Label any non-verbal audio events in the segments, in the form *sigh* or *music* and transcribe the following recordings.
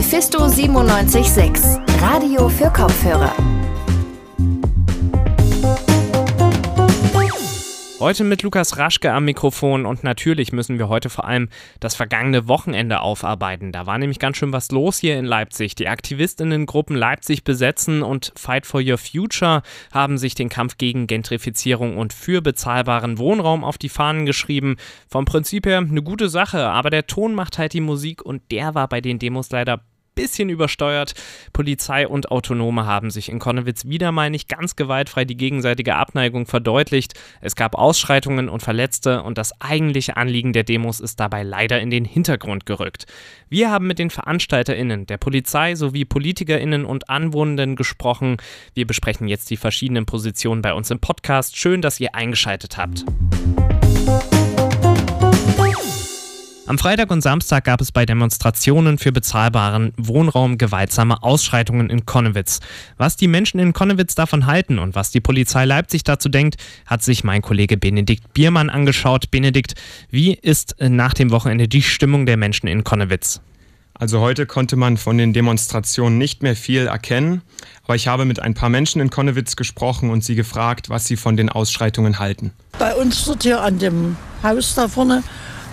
Mephisto 976, Radio für Kopfhörer. Heute mit Lukas Raschke am Mikrofon und natürlich müssen wir heute vor allem das vergangene Wochenende aufarbeiten. Da war nämlich ganz schön was los hier in Leipzig. Die Aktivistinnengruppen Leipzig besetzen und Fight for Your Future haben sich den Kampf gegen Gentrifizierung und für bezahlbaren Wohnraum auf die Fahnen geschrieben. Vom Prinzip her eine gute Sache, aber der Ton macht halt die Musik und der war bei den Demos leider bisschen übersteuert. Polizei und Autonome haben sich in Konnewitz wieder mal nicht ganz gewaltfrei die gegenseitige Abneigung verdeutlicht. Es gab Ausschreitungen und Verletzte und das eigentliche Anliegen der Demos ist dabei leider in den Hintergrund gerückt. Wir haben mit den VeranstalterInnen, der Polizei sowie PolitikerInnen und Anwohnenden gesprochen. Wir besprechen jetzt die verschiedenen Positionen bei uns im Podcast. Schön, dass ihr eingeschaltet habt. Am Freitag und Samstag gab es bei Demonstrationen für bezahlbaren Wohnraum gewaltsame Ausschreitungen in Konnewitz. Was die Menschen in Konnewitz davon halten und was die Polizei Leipzig dazu denkt, hat sich mein Kollege Benedikt Biermann angeschaut. Benedikt, wie ist nach dem Wochenende die Stimmung der Menschen in Konnewitz? Also heute konnte man von den Demonstrationen nicht mehr viel erkennen, aber ich habe mit ein paar Menschen in Konnewitz gesprochen und sie gefragt, was sie von den Ausschreitungen halten. Bei uns dort hier an dem Haus da vorne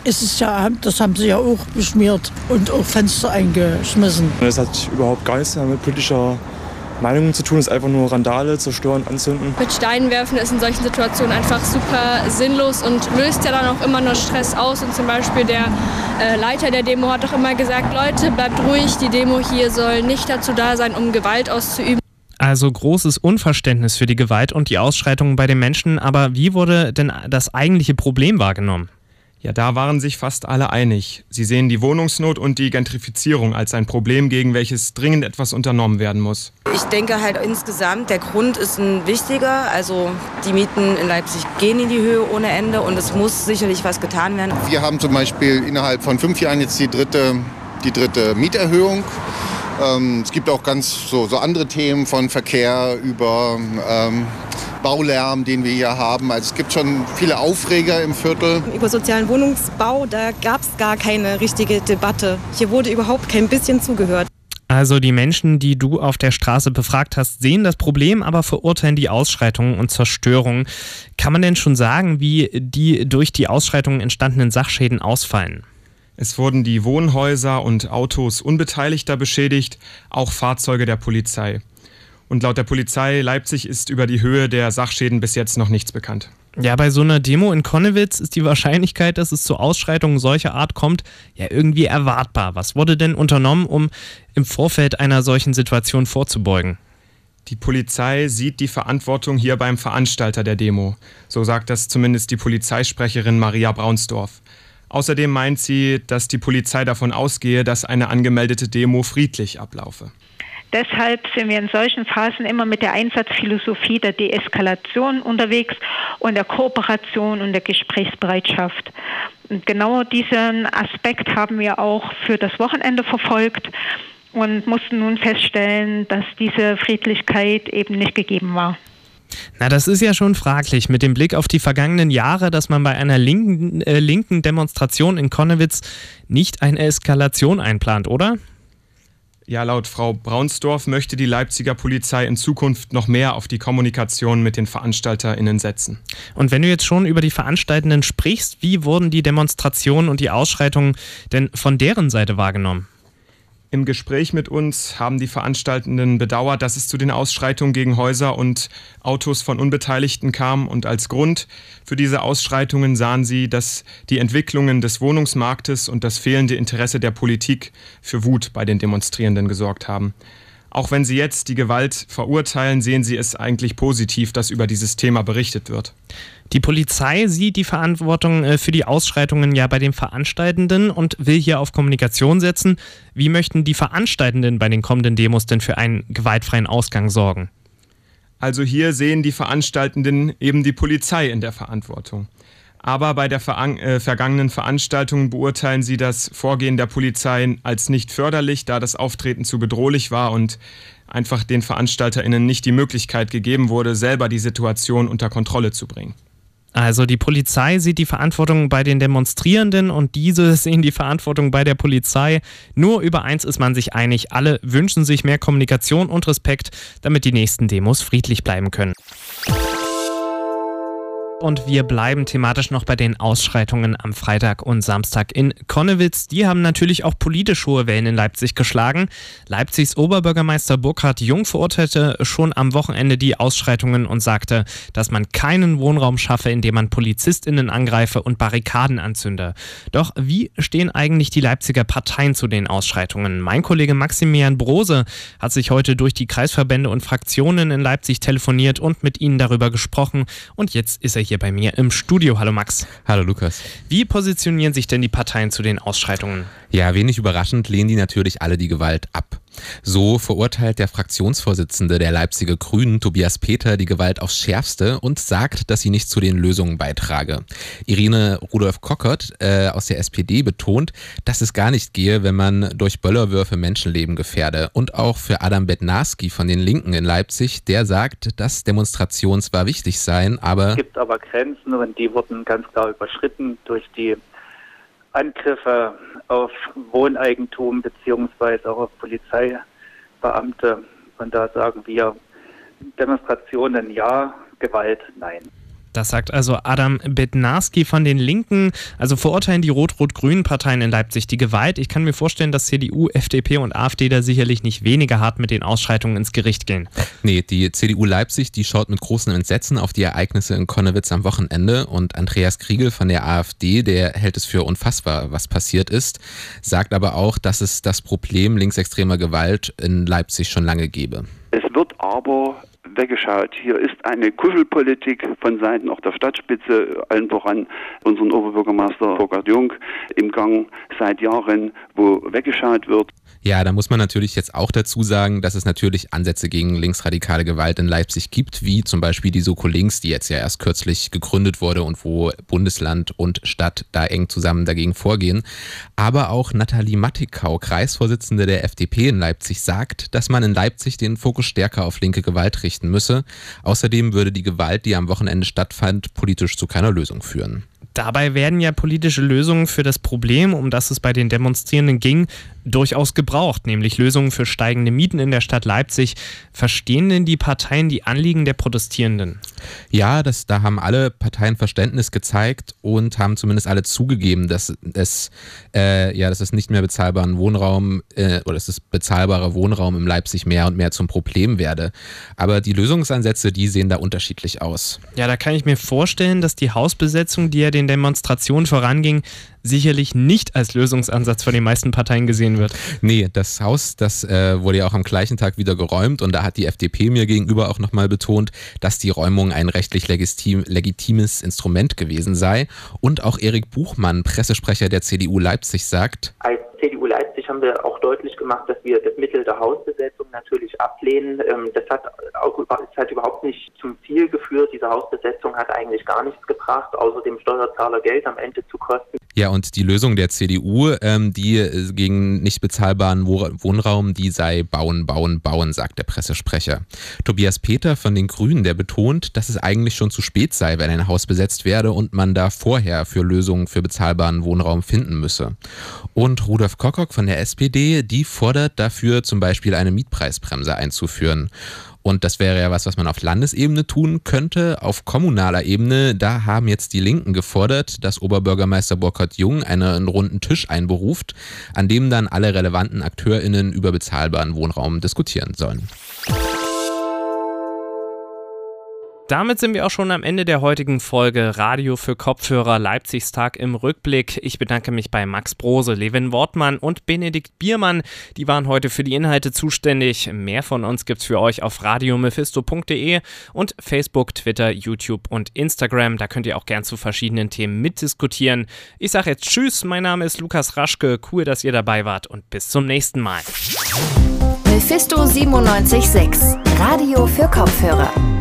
ist es ja, das haben sie ja auch beschmiert und auch Fenster eingeschmissen. Das hat überhaupt gar nichts mit politischer Meinungen zu tun, das ist einfach nur Randale, zerstören, anzünden. Mit Steinen werfen ist in solchen Situationen einfach super sinnlos und löst ja dann auch immer nur Stress aus. Und zum Beispiel der äh, Leiter der Demo hat auch immer gesagt, Leute, bleibt ruhig, die Demo hier soll nicht dazu da sein, um Gewalt auszuüben. Also großes Unverständnis für die Gewalt und die Ausschreitungen bei den Menschen. Aber wie wurde denn das eigentliche Problem wahrgenommen? Ja, da waren sich fast alle einig. Sie sehen die Wohnungsnot und die Gentrifizierung als ein Problem, gegen welches dringend etwas unternommen werden muss. Ich denke halt insgesamt, der Grund ist ein wichtiger. Also die Mieten in Leipzig gehen in die Höhe ohne Ende und es muss sicherlich was getan werden. Wir haben zum Beispiel innerhalb von fünf Jahren jetzt die dritte, die dritte Mieterhöhung. Ähm, es gibt auch ganz so, so andere Themen von Verkehr über ähm, Baulärm, den wir hier haben. Also es gibt schon viele Aufreger im Viertel. Über sozialen Wohnungsbau, da gab es gar keine richtige Debatte. Hier wurde überhaupt kein bisschen zugehört. Also die Menschen, die du auf der Straße befragt hast, sehen das Problem, aber verurteilen die Ausschreitungen und Zerstörungen. Kann man denn schon sagen, wie die durch die Ausschreitungen entstandenen Sachschäden ausfallen? Es wurden die Wohnhäuser und Autos Unbeteiligter beschädigt, auch Fahrzeuge der Polizei. Und laut der Polizei Leipzig ist über die Höhe der Sachschäden bis jetzt noch nichts bekannt. Ja, bei so einer Demo in Konnewitz ist die Wahrscheinlichkeit, dass es zu Ausschreitungen solcher Art kommt, ja irgendwie erwartbar. Was wurde denn unternommen, um im Vorfeld einer solchen Situation vorzubeugen? Die Polizei sieht die Verantwortung hier beim Veranstalter der Demo. So sagt das zumindest die Polizeisprecherin Maria Braunsdorf. Außerdem meint sie, dass die Polizei davon ausgehe, dass eine angemeldete Demo friedlich ablaufe. Deshalb sind wir in solchen Phasen immer mit der Einsatzphilosophie der Deeskalation unterwegs und der Kooperation und der Gesprächsbereitschaft. Und genau diesen Aspekt haben wir auch für das Wochenende verfolgt und mussten nun feststellen, dass diese Friedlichkeit eben nicht gegeben war. Na, das ist ja schon fraglich mit dem Blick auf die vergangenen Jahre, dass man bei einer linken, äh, linken Demonstration in Konnewitz nicht eine Eskalation einplant, oder? Ja, laut Frau Braunsdorf möchte die Leipziger Polizei in Zukunft noch mehr auf die Kommunikation mit den VeranstalterInnen setzen. Und wenn du jetzt schon über die Veranstaltenden sprichst, wie wurden die Demonstrationen und die Ausschreitungen denn von deren Seite wahrgenommen? Im Gespräch mit uns haben die Veranstaltenden bedauert, dass es zu den Ausschreitungen gegen Häuser und Autos von Unbeteiligten kam und als Grund für diese Ausschreitungen sahen sie, dass die Entwicklungen des Wohnungsmarktes und das fehlende Interesse der Politik für Wut bei den Demonstrierenden gesorgt haben. Auch wenn Sie jetzt die Gewalt verurteilen, sehen Sie es eigentlich positiv, dass über dieses Thema berichtet wird. Die Polizei sieht die Verantwortung äh, für die Ausschreitungen ja bei den Veranstaltenden und will hier auf Kommunikation setzen. Wie möchten die Veranstaltenden bei den kommenden Demos denn für einen gewaltfreien Ausgang sorgen? Also hier sehen die Veranstaltenden eben die Polizei in der Verantwortung. Aber bei der äh, vergangenen Veranstaltung beurteilen sie das Vorgehen der Polizei als nicht förderlich, da das Auftreten zu bedrohlich war und einfach den VeranstalterInnen nicht die Möglichkeit gegeben wurde, selber die Situation unter Kontrolle zu bringen. Also die Polizei sieht die Verantwortung bei den Demonstrierenden und diese *laughs* sehen die Verantwortung bei der Polizei. Nur über eins ist man sich einig, alle wünschen sich mehr Kommunikation und Respekt, damit die nächsten Demos friedlich bleiben können. Und wir bleiben thematisch noch bei den Ausschreitungen am Freitag und Samstag in Konnewitz. Die haben natürlich auch politisch hohe Wellen in Leipzig geschlagen. Leipzigs Oberbürgermeister Burkhard Jung verurteilte schon am Wochenende die Ausschreitungen und sagte, dass man keinen Wohnraum schaffe, in dem man PolizistInnen angreife und Barrikaden anzünde. Doch wie stehen eigentlich die Leipziger Parteien zu den Ausschreitungen? Mein Kollege Maximilian Brose hat sich heute durch die Kreisverbände und Fraktionen in Leipzig telefoniert und mit ihnen darüber gesprochen. Und jetzt ist er hier bei mir im Studio. Hallo Max. Hallo Lukas. Wie positionieren sich denn die Parteien zu den Ausschreitungen? Ja, wenig überraschend lehnen die natürlich alle die Gewalt ab. So verurteilt der Fraktionsvorsitzende der Leipziger Grünen, Tobias Peter, die Gewalt aufs Schärfste und sagt, dass sie nicht zu den Lösungen beitrage. Irene Rudolf Kockert äh, aus der SPD betont, dass es gar nicht gehe, wenn man durch Böllerwürfe Menschenleben gefährde. Und auch für Adam Bednarski von den Linken in Leipzig, der sagt, dass Demonstrationen zwar wichtig seien, aber... Es gibt aber Grenzen und die wurden ganz klar überschritten durch die Angriffe auf Wohneigentum beziehungsweise auch auf Polizeibeamte. Und da sagen wir Demonstrationen ja, Gewalt nein. Das sagt also Adam Bednarski von den Linken. Also verurteilen die rot-rot-grünen Parteien in Leipzig die Gewalt. Ich kann mir vorstellen, dass CDU, FDP und AfD da sicherlich nicht weniger hart mit den Ausschreitungen ins Gericht gehen. Nee, die CDU Leipzig, die schaut mit großem Entsetzen auf die Ereignisse in Konnewitz am Wochenende. Und Andreas Kriegel von der AfD, der hält es für unfassbar, was passiert ist, sagt aber auch, dass es das Problem linksextremer Gewalt in Leipzig schon lange gebe. Es wird aber weggeschaut. Hier ist eine Kuschelpolitik von Seiten auch der Stadtspitze, allen voran unseren Oberbürgermeister Burkhard Jung im Gang seit Jahren, wo weggeschaut wird. Ja, da muss man natürlich jetzt auch dazu sagen, dass es natürlich Ansätze gegen linksradikale Gewalt in Leipzig gibt, wie zum Beispiel die Soko Links, die jetzt ja erst kürzlich gegründet wurde und wo Bundesland und Stadt da eng zusammen dagegen vorgehen. Aber auch Nathalie Mattikau, Kreisvorsitzende der FDP in Leipzig, sagt, dass man in Leipzig den Fokus stärker auf linke Gewalt richten müsse. Außerdem würde die Gewalt, die am Wochenende stattfand, politisch zu keiner Lösung führen. Dabei werden ja politische Lösungen für das Problem, um das es bei den Demonstrierenden ging, durchaus gebraucht, nämlich Lösungen für steigende Mieten in der Stadt Leipzig. Verstehen denn die Parteien die Anliegen der Protestierenden? Ja, das, da haben alle Parteien Verständnis gezeigt und haben zumindest alle zugegeben, dass es, äh, ja, dass es nicht mehr bezahlbaren Wohnraum äh, oder dass es bezahlbarer Wohnraum im Leipzig mehr und mehr zum Problem werde. Aber die Lösungsansätze, die sehen da unterschiedlich aus. Ja, da kann ich mir vorstellen, dass die Hausbesetzung, die ja den Demonstrationen voranging, sicherlich nicht als Lösungsansatz von den meisten Parteien gesehen wird. Nee, das Haus, das äh, wurde ja auch am gleichen Tag wieder geräumt und da hat die FDP mir gegenüber auch nochmal betont, dass die Räumung ein rechtlich legitim, legitimes Instrument gewesen sei. Und auch Erik Buchmann, Pressesprecher der CDU Leipzig, sagt, als Leipzig haben wir auch deutlich gemacht, dass wir das Mittel der Hausbesetzung natürlich ablehnen. Ähm, das hat, auch, das hat überhaupt nicht zum Ziel geführt. Diese Hausbesetzung hat eigentlich gar nichts gebracht, außer dem Steuerzahler Geld am Ende zu kosten. Ja, und die Lösung der CDU, ähm, die äh, gegen nicht bezahlbaren Wohnraum, die sei bauen, bauen, bauen, sagt der Pressesprecher. Tobias Peter von den Grünen, der betont, dass es eigentlich schon zu spät sei, wenn ein Haus besetzt werde und man da vorher für Lösungen für bezahlbaren Wohnraum finden müsse. Und Rudolf Kokok von der SPD, die fordert dafür zum Beispiel eine Mietpreisbremse einzuführen. Und das wäre ja was, was man auf Landesebene tun könnte. Auf kommunaler Ebene, da haben jetzt die Linken gefordert, dass Oberbürgermeister Burkhard Jung einen runden Tisch einberuft, an dem dann alle relevanten AkteurInnen über bezahlbaren Wohnraum diskutieren sollen. Damit sind wir auch schon am Ende der heutigen Folge Radio für Kopfhörer Leipzigs Tag im Rückblick. Ich bedanke mich bei Max Brose, Levin Wortmann und Benedikt Biermann. Die waren heute für die Inhalte zuständig. Mehr von uns gibt's für euch auf radiomephisto.de und Facebook, Twitter, YouTube und Instagram. Da könnt ihr auch gern zu verschiedenen Themen mitdiskutieren. Ich sage jetzt Tschüss, mein Name ist Lukas Raschke. Cool, dass ihr dabei wart und bis zum nächsten Mal. Mephisto 976, Radio für Kopfhörer.